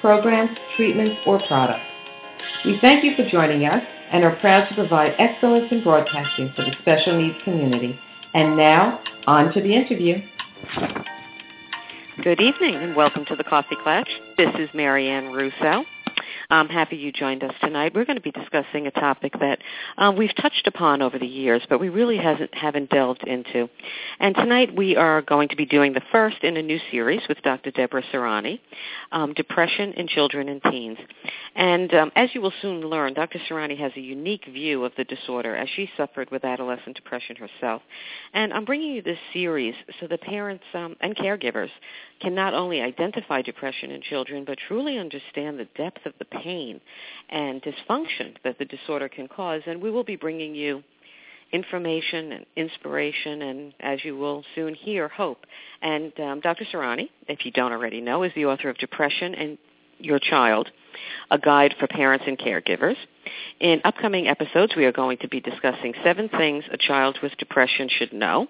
programs, treatments, or products. We thank you for joining us and are proud to provide excellence in broadcasting for the special needs community. And now, on to the interview. Good evening and welcome to the Coffee Klatch. This is Marianne Russo. I'm happy you joined us tonight. We're going to be discussing a topic that um, we've touched upon over the years, but we really hasn't, haven't delved into. And tonight we are going to be doing the first in a new series with Dr. Deborah Serani, um, Depression in Children and Teens. And um, as you will soon learn, Dr. Serani has a unique view of the disorder as she suffered with adolescent depression herself. And I'm bringing you this series so the parents um, and caregivers can not only identify depression in children, but truly understand the depth of the pain and dysfunction that the disorder can cause. And we will be bringing you information and inspiration and, as you will soon hear, hope. And um, Dr. Serani, if you don't already know, is the author of Depression and Your Child, a guide for parents and caregivers. In upcoming episodes, we are going to be discussing seven things a child with depression should know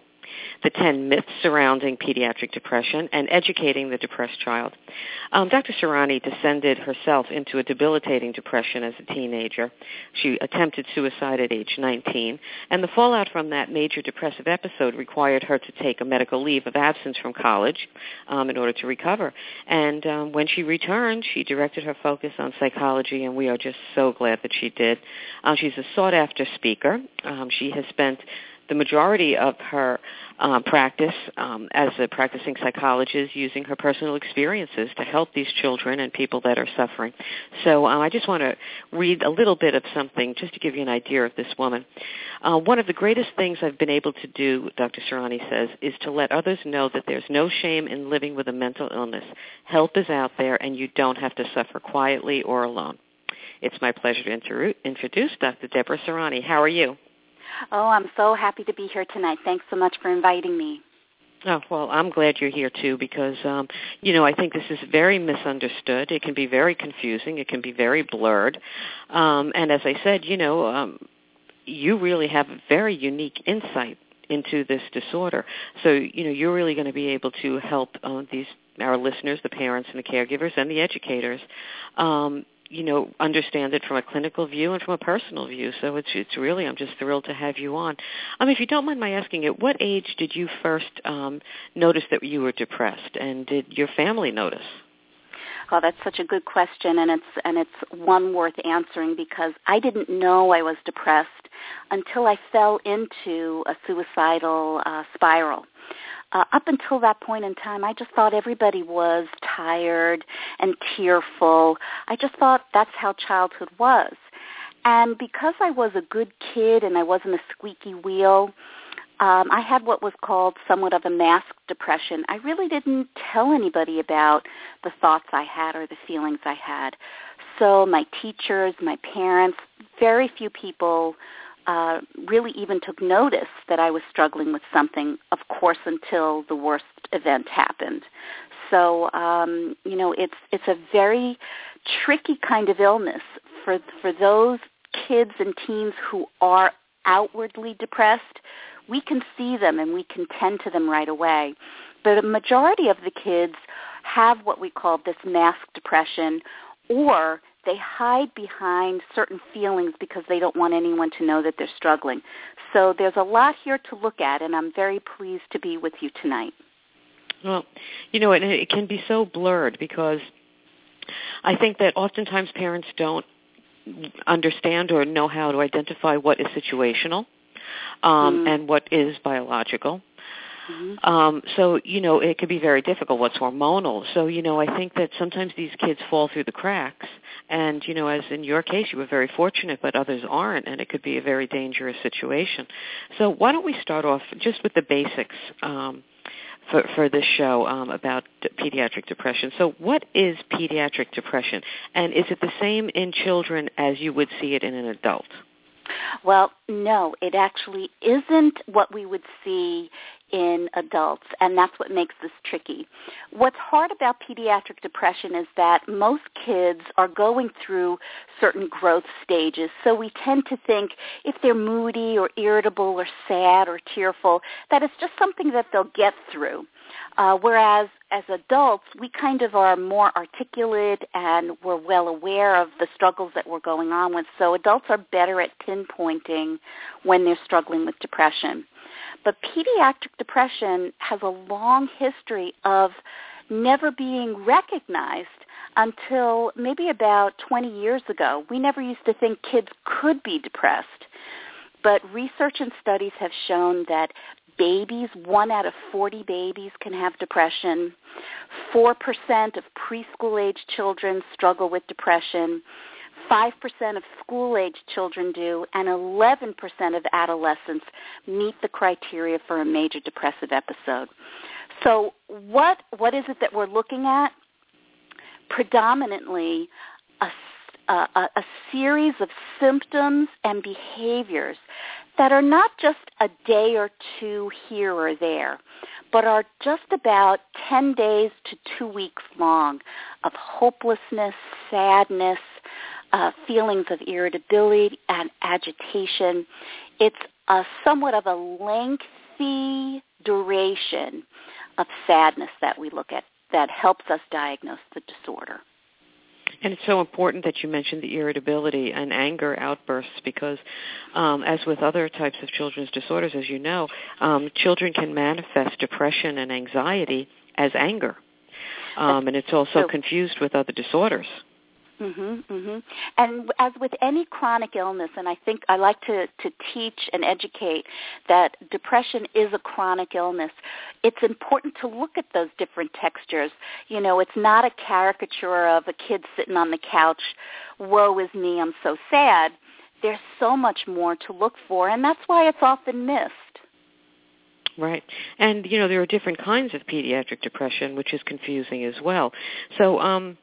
the 10 myths surrounding pediatric depression, and educating the depressed child. Um, Dr. Serani descended herself into a debilitating depression as a teenager. She attempted suicide at age 19, and the fallout from that major depressive episode required her to take a medical leave of absence from college um, in order to recover. And um, when she returned, she directed her focus on psychology, and we are just so glad that she did. Uh, she's a sought-after speaker. Um, she has spent the majority of her uh, practice um, as a practicing psychologist using her personal experiences to help these children and people that are suffering. So uh, I just want to read a little bit of something just to give you an idea of this woman. Uh, one of the greatest things I've been able to do, Dr. Serani says, is to let others know that there's no shame in living with a mental illness. Help is out there and you don't have to suffer quietly or alone. It's my pleasure to introduce Dr. Deborah Serani. How are you? Oh, I'm so happy to be here tonight. Thanks so much for inviting me. Oh, well, I'm glad you're here too because um you know, I think this is very misunderstood. It can be very confusing, it can be very blurred. Um and as I said, you know, um you really have a very unique insight into this disorder. So, you know, you're really going to be able to help uh, these our listeners, the parents and the caregivers and the educators um you know understand it from a clinical view and from a personal view. So it's it's really I'm just thrilled to have you on. Um, if you don't mind my asking, at what age did you first um, notice that you were depressed, and did your family notice? Oh, that's such a good question, and it's and it's one worth answering because I didn't know I was depressed until I fell into a suicidal uh, spiral uh, up until that point in time, I just thought everybody was tired and tearful. I just thought that's how childhood was. And because I was a good kid and I wasn't a squeaky wheel, um, I had what was called somewhat of a masked depression. I really didn't tell anybody about the thoughts I had or the feelings I had. So my teachers, my parents, very few people uh, really even took notice that I was struggling with something, of course, until the worst event happened. So, um, you know, it's it's a very tricky kind of illness for for those kids and teens who are outwardly depressed. We can see them and we can tend to them right away. But a majority of the kids have what we call this masked depression or they hide behind certain feelings because they don't want anyone to know that they're struggling. So there's a lot here to look at, and I'm very pleased to be with you tonight. Well, you know, it, it can be so blurred because I think that oftentimes parents don't understand or know how to identify what is situational um, Mm. and what is biological. Mhm. Um, so you know it can be very difficult. What's hormonal? So you know I think that sometimes these kids fall through the cracks, and you know as in your case you were very fortunate, but others aren't, and it could be a very dangerous situation. So why don't we start off just with the basics um, for for this show um, about pediatric depression? So what is pediatric depression, and is it the same in children as you would see it in an adult? Well, no, it actually isn't what we would see in adults, and that's what makes this tricky. What's hard about pediatric depression is that most kids are going through certain growth stages, so we tend to think if they're moody or irritable or sad or tearful, that it's just something that they'll get through. Uh, whereas as adults, we kind of are more articulate and we're well aware of the struggles that we're going on with. So adults are better at pinpointing when they're struggling with depression. But pediatric depression has a long history of never being recognized until maybe about 20 years ago. We never used to think kids could be depressed. But research and studies have shown that babies, one out of 40 babies can have depression. 4% of preschool-age children struggle with depression. 5% of school-age children do, and 11% of adolescents meet the criteria for a major depressive episode. So what, what is it that we're looking at? Predominantly a, a, a series of symptoms and behaviors that are not just a day or two here or there, but are just about 10 days to two weeks long of hopelessness, sadness, uh, feelings of irritability and agitation. It's a somewhat of a lengthy duration of sadness that we look at that helps us diagnose the disorder. And it's so important that you mentioned the irritability and anger outbursts because, um, as with other types of children's disorders, as you know, um, children can manifest depression and anxiety as anger. Um, and it's also So- confused with other disorders. Mhm, mhm. And as with any chronic illness, and I think I like to to teach and educate that depression is a chronic illness. It's important to look at those different textures. You know, it's not a caricature of a kid sitting on the couch, woe is me, I'm so sad. There's so much more to look for, and that's why it's often missed. Right. And, you know, there are different kinds of pediatric depression, which is confusing as well. So, um,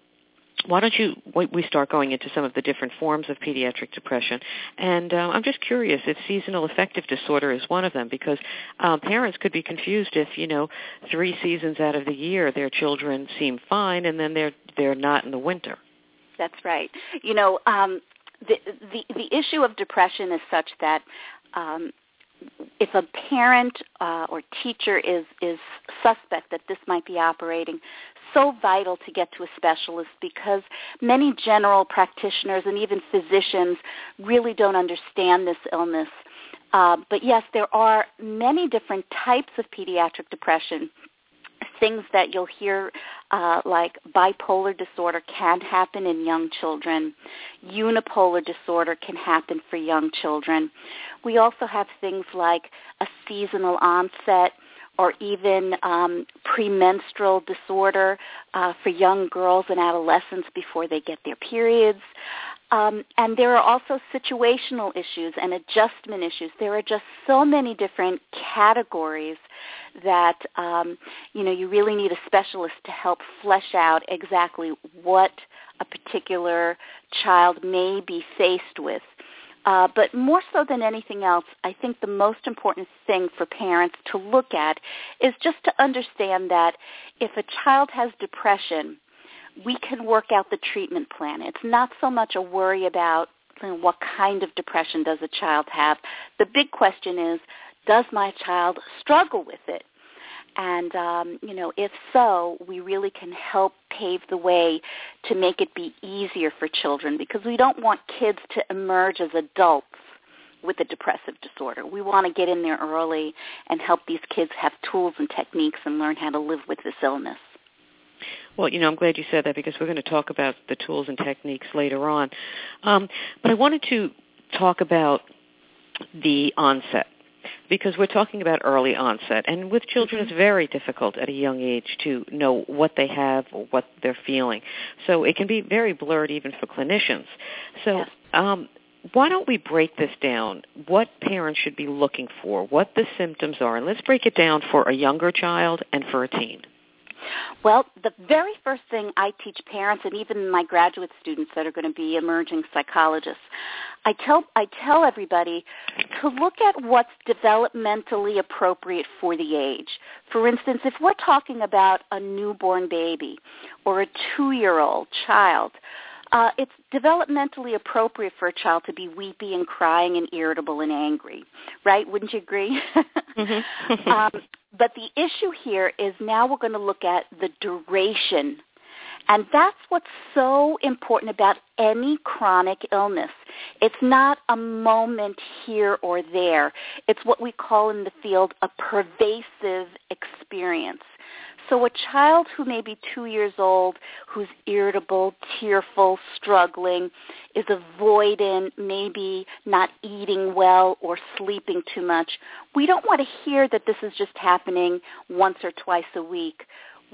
why don't you we start going into some of the different forms of pediatric depression and um, i'm just curious if seasonal affective disorder is one of them because um, parents could be confused if you know three seasons out of the year their children seem fine and then they're they're not in the winter That's right. You know, um, the, the the issue of depression is such that um, if a parent uh, or teacher is is suspect that this might be operating, so vital to get to a specialist because many general practitioners and even physicians really don't understand this illness. Uh, but yes, there are many different types of pediatric depression things that you'll hear uh, like bipolar disorder can happen in young children. Unipolar disorder can happen for young children. We also have things like a seasonal onset or even um, premenstrual disorder uh, for young girls and adolescents before they get their periods. Um, and there are also situational issues and adjustment issues. There are just so many different categories that um, you know you really need a specialist to help flesh out exactly what a particular child may be faced with. Uh, but more so than anything else, I think the most important thing for parents to look at is just to understand that if a child has depression, we can work out the treatment plan. It's not so much a worry about you know, what kind of depression does a child have. The big question is, does my child struggle with it? And um, you know, if so, we really can help pave the way to make it be easier for children because we don't want kids to emerge as adults with a depressive disorder. We want to get in there early and help these kids have tools and techniques and learn how to live with this illness. Well, you know, I'm glad you said that because we're going to talk about the tools and techniques later on. Um, but I wanted to talk about the onset because we're talking about early onset. And with children it's very difficult at a young age to know what they have or what they're feeling. So it can be very blurred even for clinicians. So um, why don't we break this down? What parents should be looking for? What the symptoms are? And let's break it down for a younger child and for a teen well, the very first thing I teach parents and even my graduate students that are going to be emerging psychologists, I tell I tell everybody to look at what's developmentally appropriate for the age. For instance, if we're talking about a newborn baby or a 2-year-old child, uh, it's developmentally appropriate for a child to be weepy and crying and irritable and angry, right? Wouldn't you agree? mm-hmm. um, but the issue here is now we're going to look at the duration. And that's what's so important about any chronic illness. It's not a moment here or there. It's what we call in the field a pervasive experience. So a child who may be two years old, who's irritable, tearful, struggling, is avoidant, maybe not eating well or sleeping too much, we don't want to hear that this is just happening once or twice a week.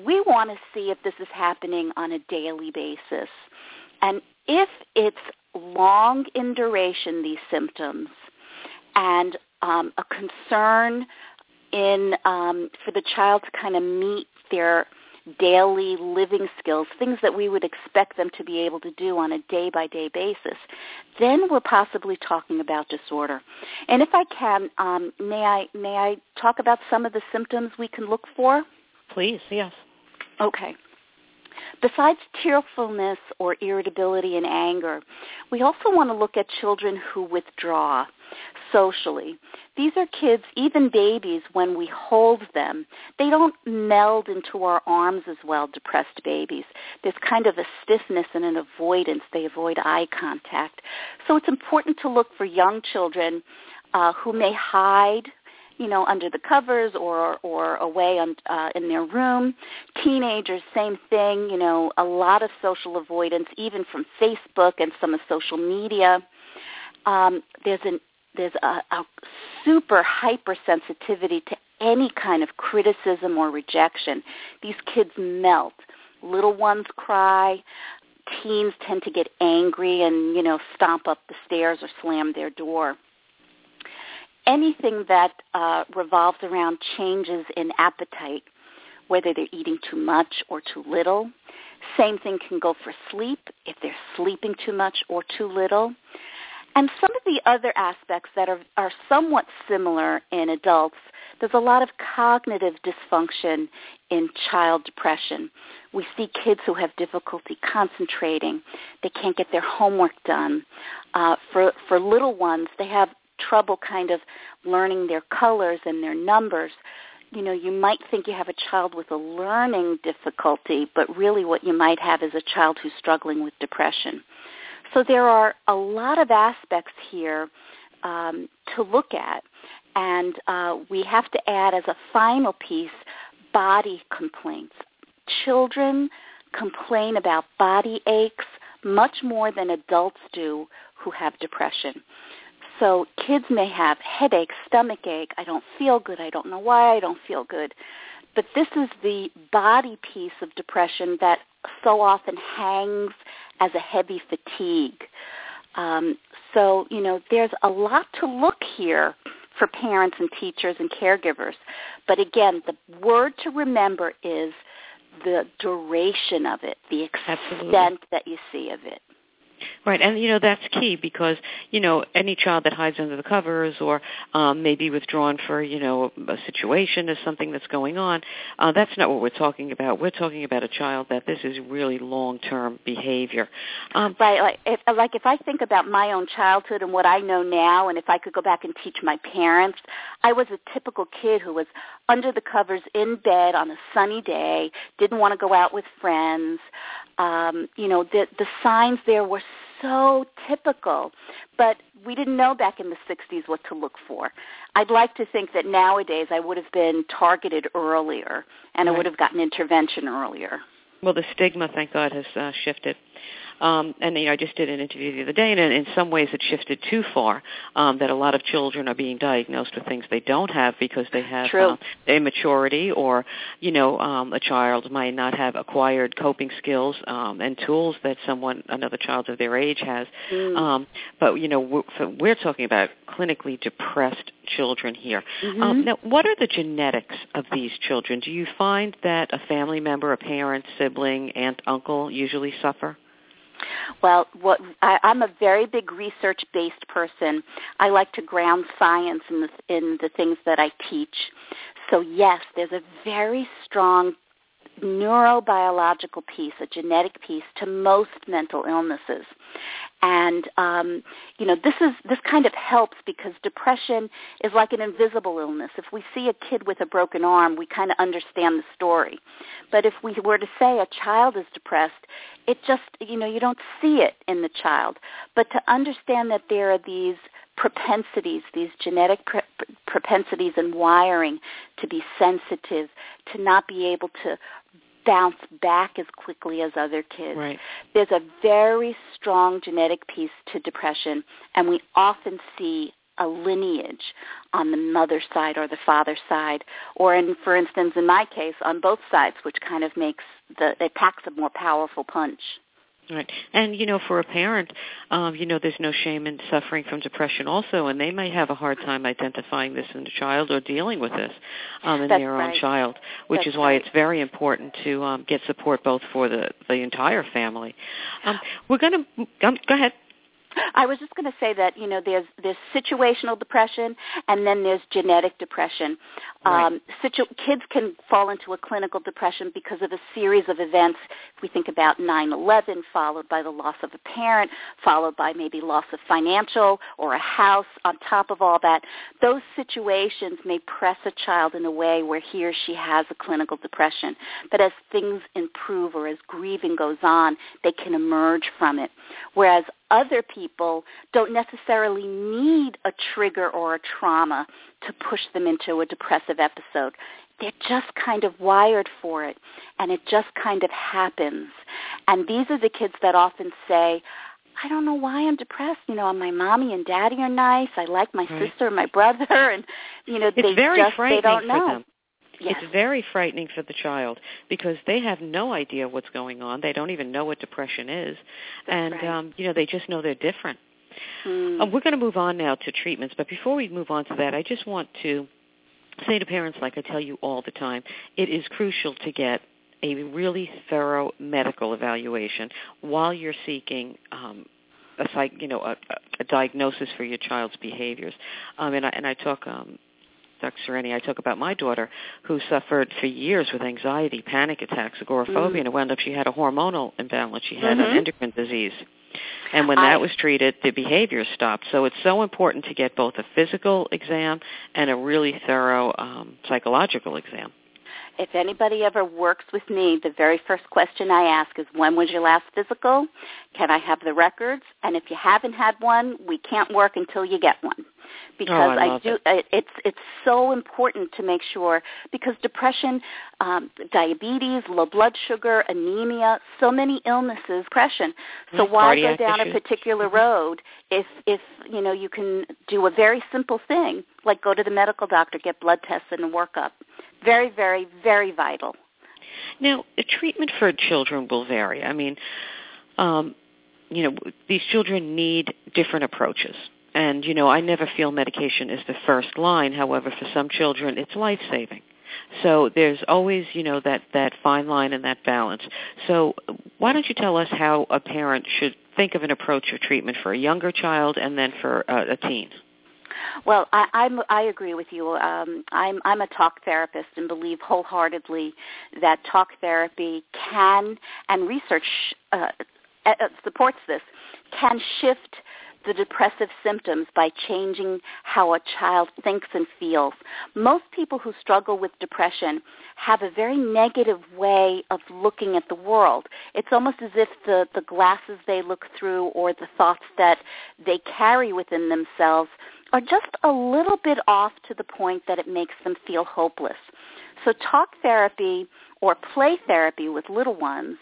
We want to see if this is happening on a daily basis. And if it's long in duration, these symptoms, and um, a concern in um, for the child to kind of meet their daily living skills, things that we would expect them to be able to do on a day-by-day basis, then we're possibly talking about disorder. And if I can, um, may I may I talk about some of the symptoms we can look for? Please, yes. Okay. Besides tearfulness or irritability and anger, we also want to look at children who withdraw socially. These are kids, even babies, when we hold them, they don't meld into our arms as well, depressed babies. There's kind of a stiffness and an avoidance. They avoid eye contact. So it's important to look for young children uh, who may hide you know, under the covers or or away on, uh, in their room. Teenagers, same thing. You know, a lot of social avoidance, even from Facebook and some of social media. Um, there's an there's a, a super hypersensitivity to any kind of criticism or rejection. These kids melt. Little ones cry. Teens tend to get angry and, you know, stomp up the stairs or slam their door. Anything that uh, revolves around changes in appetite, whether they're eating too much or too little. Same thing can go for sleep, if they're sleeping too much or too little. And some of the other aspects that are, are somewhat similar in adults, there's a lot of cognitive dysfunction in child depression. We see kids who have difficulty concentrating. They can't get their homework done. Uh, for, for little ones, they have trouble kind of learning their colors and their numbers. You know, you might think you have a child with a learning difficulty, but really what you might have is a child who's struggling with depression. So there are a lot of aspects here um, to look at, and uh, we have to add as a final piece body complaints. Children complain about body aches much more than adults do who have depression. So kids may have headache, stomach ache, I don't feel good, I don't know why I don't feel good. But this is the body piece of depression that so often hangs as a heavy fatigue. Um, so, you know, there's a lot to look here for parents and teachers and caregivers. But again, the word to remember is the duration of it, the extent Absolutely. that you see of it. Right, and you know that's key because you know any child that hides under the covers or um, may be withdrawn for you know a situation or something that's going on, uh, that's not what we're talking about. We're talking about a child that this is really long-term behavior. Um, right, like if, like if I think about my own childhood and what I know now, and if I could go back and teach my parents, I was a typical kid who was under the covers in bed on a sunny day, didn't want to go out with friends. Um, you know, the the signs there were so typical, but we didn't know back in the 60s what to look for. I'd like to think that nowadays I would have been targeted earlier and right. I would have gotten intervention earlier. Well, the stigma, thank God, has uh, shifted. Um, and you know, I just did an interview the other day, and in some ways it shifted too far. Um, that a lot of children are being diagnosed with things they don't have because they have True. uh, immaturity, or you know, um, a child might not have acquired coping skills um, and tools that someone, another child of their age, has. Mm. Um, but you know, we're, so we're talking about clinically depressed children here. Mhm. Um, now, what are the genetics of these children? Do you find that a family member, a parent, sibling, aunt, uncle usually suffer? Well, what I, I'm a very big research-based person. I like to ground science in the in the things that I teach. So yes, there's a very strong neurobiological piece, a genetic piece to most mental illnesses. And um, you know, this is this kind of helps because depression is like an invisible illness. If we see a kid with a broken arm, we kind of understand the story. But if we were to say a child is depressed, it just you know you don't see it in the child. But to understand that there are these propensities, these genetic pre- propensities and wiring to be sensitive, to not be able to bounce back as quickly as other kids. Right. There's a very strong genetic piece to depression, and we often see a lineage on the mother's side or the father's side, or in, for instance, in my case, on both sides, which kind of makes the it packs a more powerful punch. Right. And, you know, for a parent, um, you know, there's no shame in suffering from depression also, and they may have a hard time identifying this in the child or dealing with this um, in That's their right. own child, which That's is why right. it's very important to um, get support both for the, the entire family. Um, we're going to, um, go ahead. I was just going to say that you know there's there's situational depression and then there's genetic depression. Right. Um, situ- kids can fall into a clinical depression because of a series of events. If we think about 9/11, followed by the loss of a parent, followed by maybe loss of financial or a house. On top of all that, those situations may press a child in a way where he or she has a clinical depression. But as things improve or as grieving goes on, they can emerge from it. Whereas other people don't necessarily need a trigger or a trauma to push them into a depressive episode. They're just kind of wired for it, and it just kind of happens. And these are the kids that often say, I don't know why I'm depressed. You know, my mommy and daddy are nice. I like my Right. sister and my brother, and you know, It's they very just they don't know. them. Yes. It's very frightening for the child because they have no idea what's going on. They don't even know what depression is, That's and right. um, you know they just know they're different. Mm. Uh, we're going to move on now to treatments, but before we move on to that, I just want to say to parents, like I tell you all the time, it is crucial to get a really thorough medical evaluation while you're seeking um, a psych, you know, a, a diagnosis for your child's behaviors. Um, and I and I talk. Um, Dr. Serani, I talk about my daughter who suffered for years with anxiety, panic attacks, agoraphobia, Mm. and it wound up she had a hormonal imbalance. She had Mhm. an endocrine disease. And when I- that was treated, the behavior stopped. So it's so important to get both a physical exam and a really thorough um, psychological exam. If anybody ever works with me, the very first question I ask is, when was your last physical? Can I have the records? And if you haven't had one, we can't work until you get one. Because Oh, I love do, it. it- it's it's so important to make sure because depression, um, diabetes, low blood sugar, anemia, so many illnesses, depression. So Right, why go down issues. a particular Mhm. road if if you know you can do a very simple thing like go to the medical doctor, get blood tests and a workup. Very, very, very vital. Now, treatment for children will vary. I mean, um, you know, these children need different approaches. And, you know, I never feel medication is the first line. However, for some children, it's life-saving. So there's always, you know, that, that fine line and that balance. So why don't you tell us how a parent should think of an approach or treatment for a younger child and then for a, a teen? Well, I, I'm, I agree with you. Um, I'm, I'm a talk therapist and believe wholeheartedly that talk therapy can, and research uh, uh, supports this, can shift the depressive symptoms by changing how a child thinks and feels. Most people who struggle with depression have a very negative way of looking at the world. It's almost as if the, the glasses they look through or the thoughts that they carry within themselves are just a little bit off to the point that it makes them feel hopeless. So talk therapy or play therapy with little ones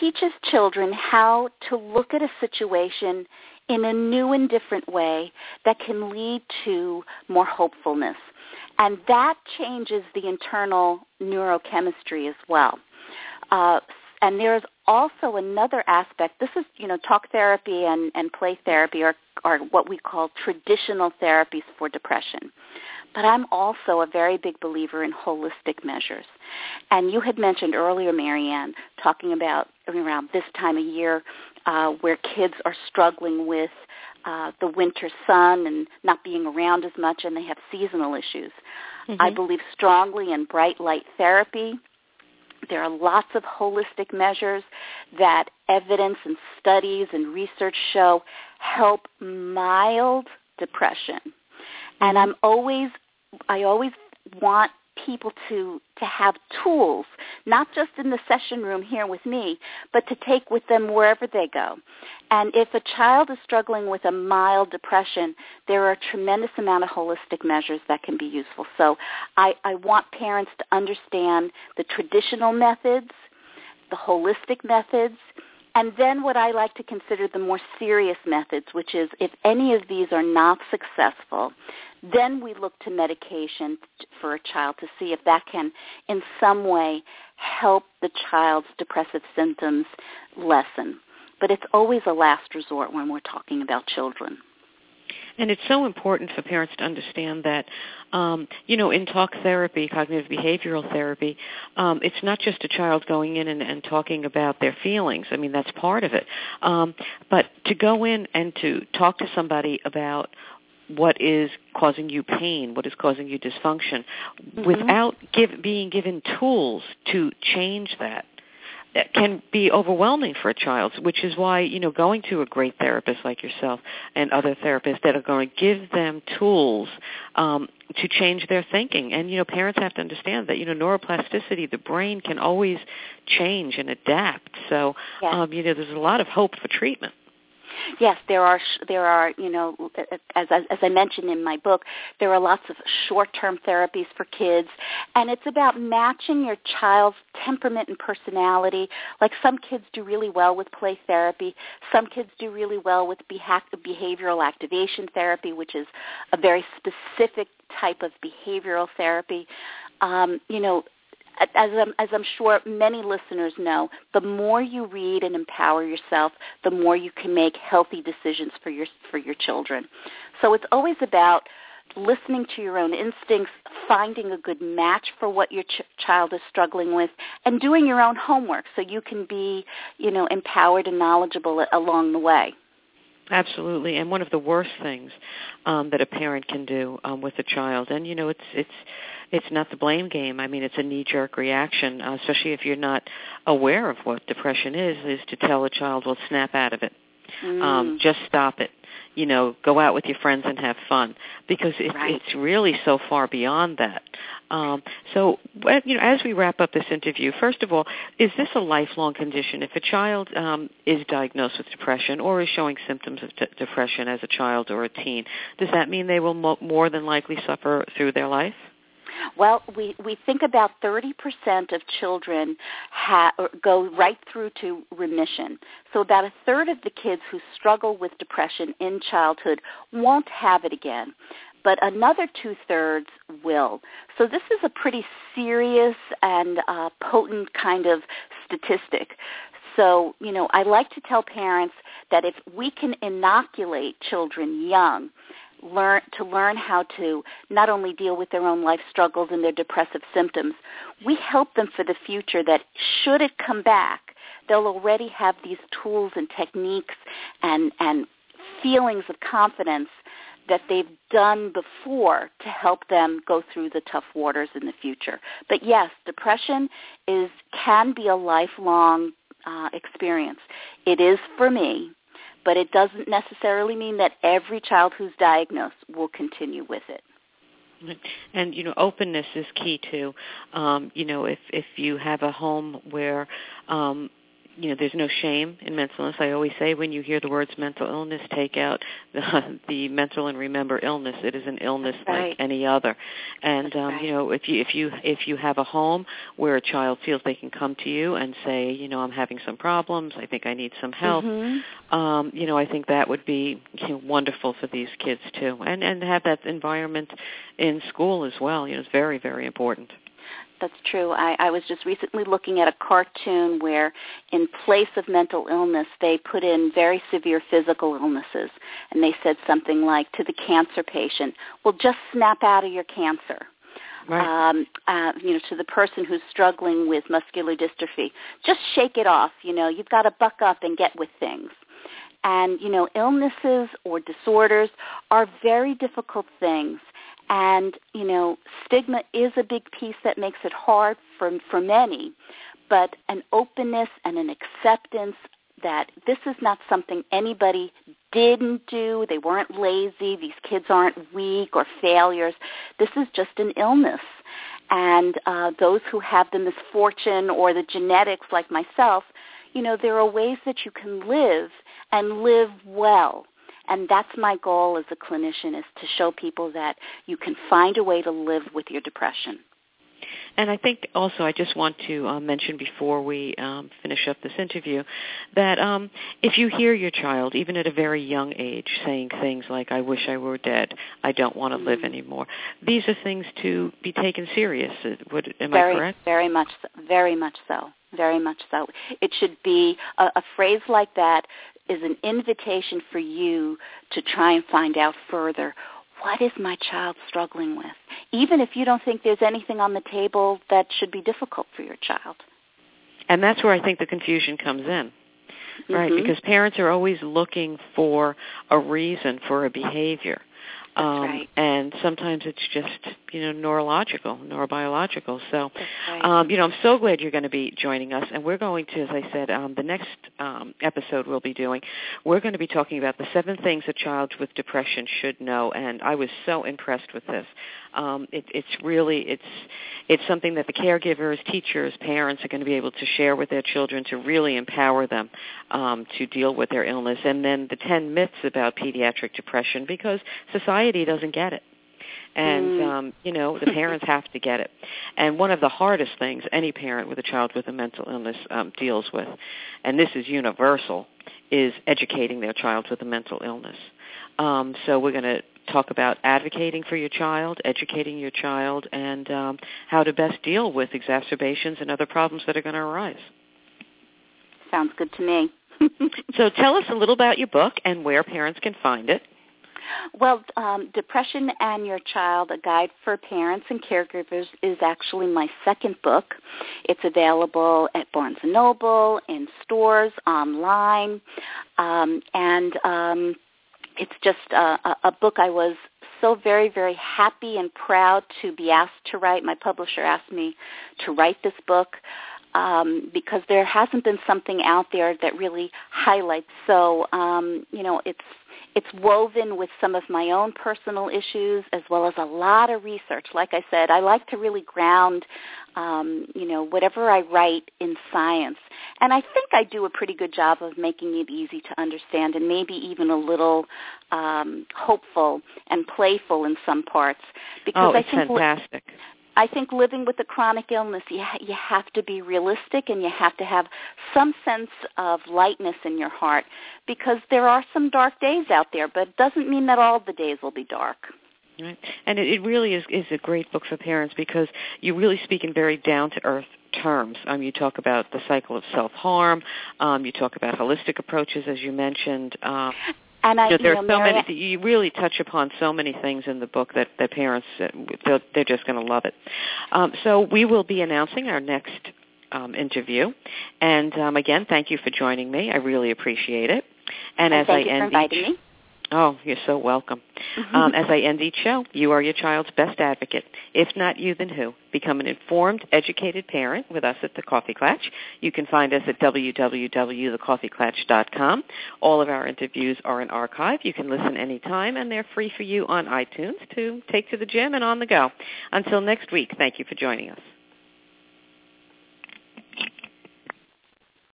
teaches children how to look at a situation in a new and different way that can lead to more hopefulness. And that changes the internal neurochemistry as well. Uh, and there's also another aspect. This is, you know, talk therapy and, and play therapy are, are what we call traditional therapies for depression. But I'm also a very big believer in holistic measures. And you had mentioned earlier, Marianne, talking about around this time of year uh, where kids are struggling with uh, the winter sun and not being around as much and they have seasonal issues. Mm-hmm. I believe strongly in bright light therapy. There are lots of holistic measures that evidence and studies and research show help mild depression. And mm-hmm. I'm always I always want people to to have tools, not just in the session room here with me, but to take with them wherever they go. And if a child is struggling with a mild depression, there are a tremendous amount of holistic measures that can be useful. So I, I want parents to understand the traditional methods, the holistic methods, and then what I like to consider the more serious methods, which is if any of these are not successful, then we look to medication for a child to see if that can in some way help the child's depressive symptoms lessen. But it's always a last resort when we're talking about children. And it's so important for parents to understand that, um, you know, in talk therapy, cognitive behavioral therapy, um, it's not just a child going in and, and talking about their feelings. I mean, that's part of it. Um, but to go in and to talk to somebody about what is causing you pain, what is causing you dysfunction, mm-hmm. without give, being given tools to change that can be overwhelming for a child, which is why, you know, going to a great therapist like yourself and other therapists that are going to give them tools um, to change their thinking. And, you know, parents have to understand that, you know, neuroplasticity, the brain can always change and adapt. So, um, you know, there's a lot of hope for treatment. Yes, there are there are you know as as I mentioned in my book, there are lots of short-term therapies for kids, and it's about matching your child's temperament and personality. Like some kids do really well with play therapy, some kids do really well with behavioral activation therapy, which is a very specific type of behavioral therapy. Um, you know, as I'm, as I'm sure many listeners know, the more you read and empower yourself, the more you can make healthy decisions for your for your children. So it's always about listening to your own instincts, finding a good match for what your ch- child is struggling with, and doing your own homework so you can be, you know, empowered and knowledgeable along the way. Absolutely, and one of the worst things um, that a parent can do um, with a child, and you know, it's it's it's not the blame game. I mean, it's a knee-jerk reaction, uh, especially if you're not aware of what depression is. Is to tell a child, "Well, snap out of it. Mm. Um, just stop it." You know, go out with your friends and have fun because it, right. it's really so far beyond that. Um, so, you know, as we wrap up this interview, first of all, is this a lifelong condition? If a child um, is diagnosed with depression or is showing symptoms of d- depression as a child or a teen, does that mean they will mo- more than likely suffer through their life? Well, we, we think about 30% of children ha- go right through to remission. So about a third of the kids who struggle with depression in childhood won't have it again. But another two-thirds will. So this is a pretty serious and uh, potent kind of statistic. So, you know, I like to tell parents that if we can inoculate children young learn to learn how to not only deal with their own life struggles and their depressive symptoms, we help them for the future that should it come back, they'll already have these tools and techniques and, and feelings of confidence that they've done before to help them go through the tough waters in the future. But yes, depression is can be a lifelong uh, experience. It is for me but it doesn't necessarily mean that every child who's diagnosed will continue with it. And you know, openness is key too. Um, you know, if if you have a home where um, you know, there's no shame in mental illness. I always say when you hear the words mental illness, take out the, the mental and remember illness. It is an illness right. like any other. And um, right. you know, if you if you if you have a home where a child feels they can come to you and say, you know, I'm having some problems. I think I need some help. Mm-hmm. Um, you know, I think that would be you know, wonderful for these kids too, and and have that environment in school as well. You know, it's very very important that's true. I, I was just recently looking at a cartoon where in place of mental illness, they put in very severe physical illnesses. And they said something like to the cancer patient, well, just snap out of your cancer. Right. Um, uh, you know, to the person who's struggling with muscular dystrophy, just shake it off. You know, you've got to buck up and get with things. And, you know, illnesses or disorders are very difficult things and, you know, stigma is a big piece that makes it hard for, for many, but an openness and an acceptance that this is not something anybody didn't do. They weren't lazy. These kids aren't weak or failures. This is just an illness. And uh, those who have the misfortune or the genetics like myself, you know, there are ways that you can live and live well and that's my goal as a clinician is to show people that you can find a way to live with your depression. And I think also I just want to uh, mention before we um, finish up this interview that um, if you hear your child, even at a very young age, saying things like, I wish I were dead, I don't want to mm-hmm. live anymore, these are things to be taken serious. Would, am very, I correct? Very much so. Very much so. Very much so. It should be a, a phrase like that is an invitation for you to try and find out further what is my child struggling with? Even if you don't think there's anything on the table that should be difficult for your child. And that's where I think the confusion comes in. Right, mm-hmm. because parents are always looking for a reason for a behavior. Um, right. and sometimes it's just you know neurological, neurobiological. So, right. um, you know, I'm so glad you're going to be joining us, and we're going to, as I said, um, the next um, episode we'll be doing, we're going to be talking about the seven things a child with depression should know. And I was so impressed with this. Um, it, it's really it's it's something that the caregivers, teachers, parents are going to be able to share with their children to really empower them um, to deal with their illness. And then the ten myths about pediatric depression because society doesn't get it and mm. um you know the parents have to get it and one of the hardest things any parent with a child with a mental illness um deals with and this is universal is educating their child with a mental illness um so we're going to talk about advocating for your child educating your child and um how to best deal with exacerbations and other problems that are going to arise. Sounds good to me. So tell us a little about your book and where parents can find it. Well, um, Depression and Your Child, A Guide for Parents and Caregivers is actually my second book. It's available at Barnes & Noble, in stores, online, um, and um, it's just a, a book I was so very, very happy and proud to be asked to write. My publisher asked me to write this book um, because there hasn't been something out there that really highlights. So, um, you know, it's it's woven with some of my own personal issues as well as a lot of research. Like I said, I like to really ground, um, you know, whatever I write in science. And I think I do a pretty good job of making it easy to understand and maybe even a little um, hopeful and playful in some parts. Because oh, I think fantastic. I think living with a chronic illness, you, ha- you have to be realistic and you have to have some sense of lightness in your heart because there are some dark days out there, but it doesn't mean that all the days will be dark. Right. And it, it really is, is a great book for parents because you really speak in very down-to-earth terms. Um, you talk about the cycle of self-harm. Um, you talk about holistic approaches, as you mentioned. Um, and I, you know, there you are so Mary, many. You really touch upon so many things in the book that that parents uh, they're, they're just going to love it. Um, so we will be announcing our next um, interview, and um, again, thank you for joining me. I really appreciate it. And, and as I end each, me. Oh, you're so welcome. Um, as I end each show, you are your child's best advocate. If not you, then who? Become an informed, educated parent with us at the Coffee Klatch. You can find us at www.thecoffeeklatch.com. All of our interviews are in archive. You can listen anytime, and they're free for you on iTunes to take to the gym and on the go. Until next week, thank you for joining us.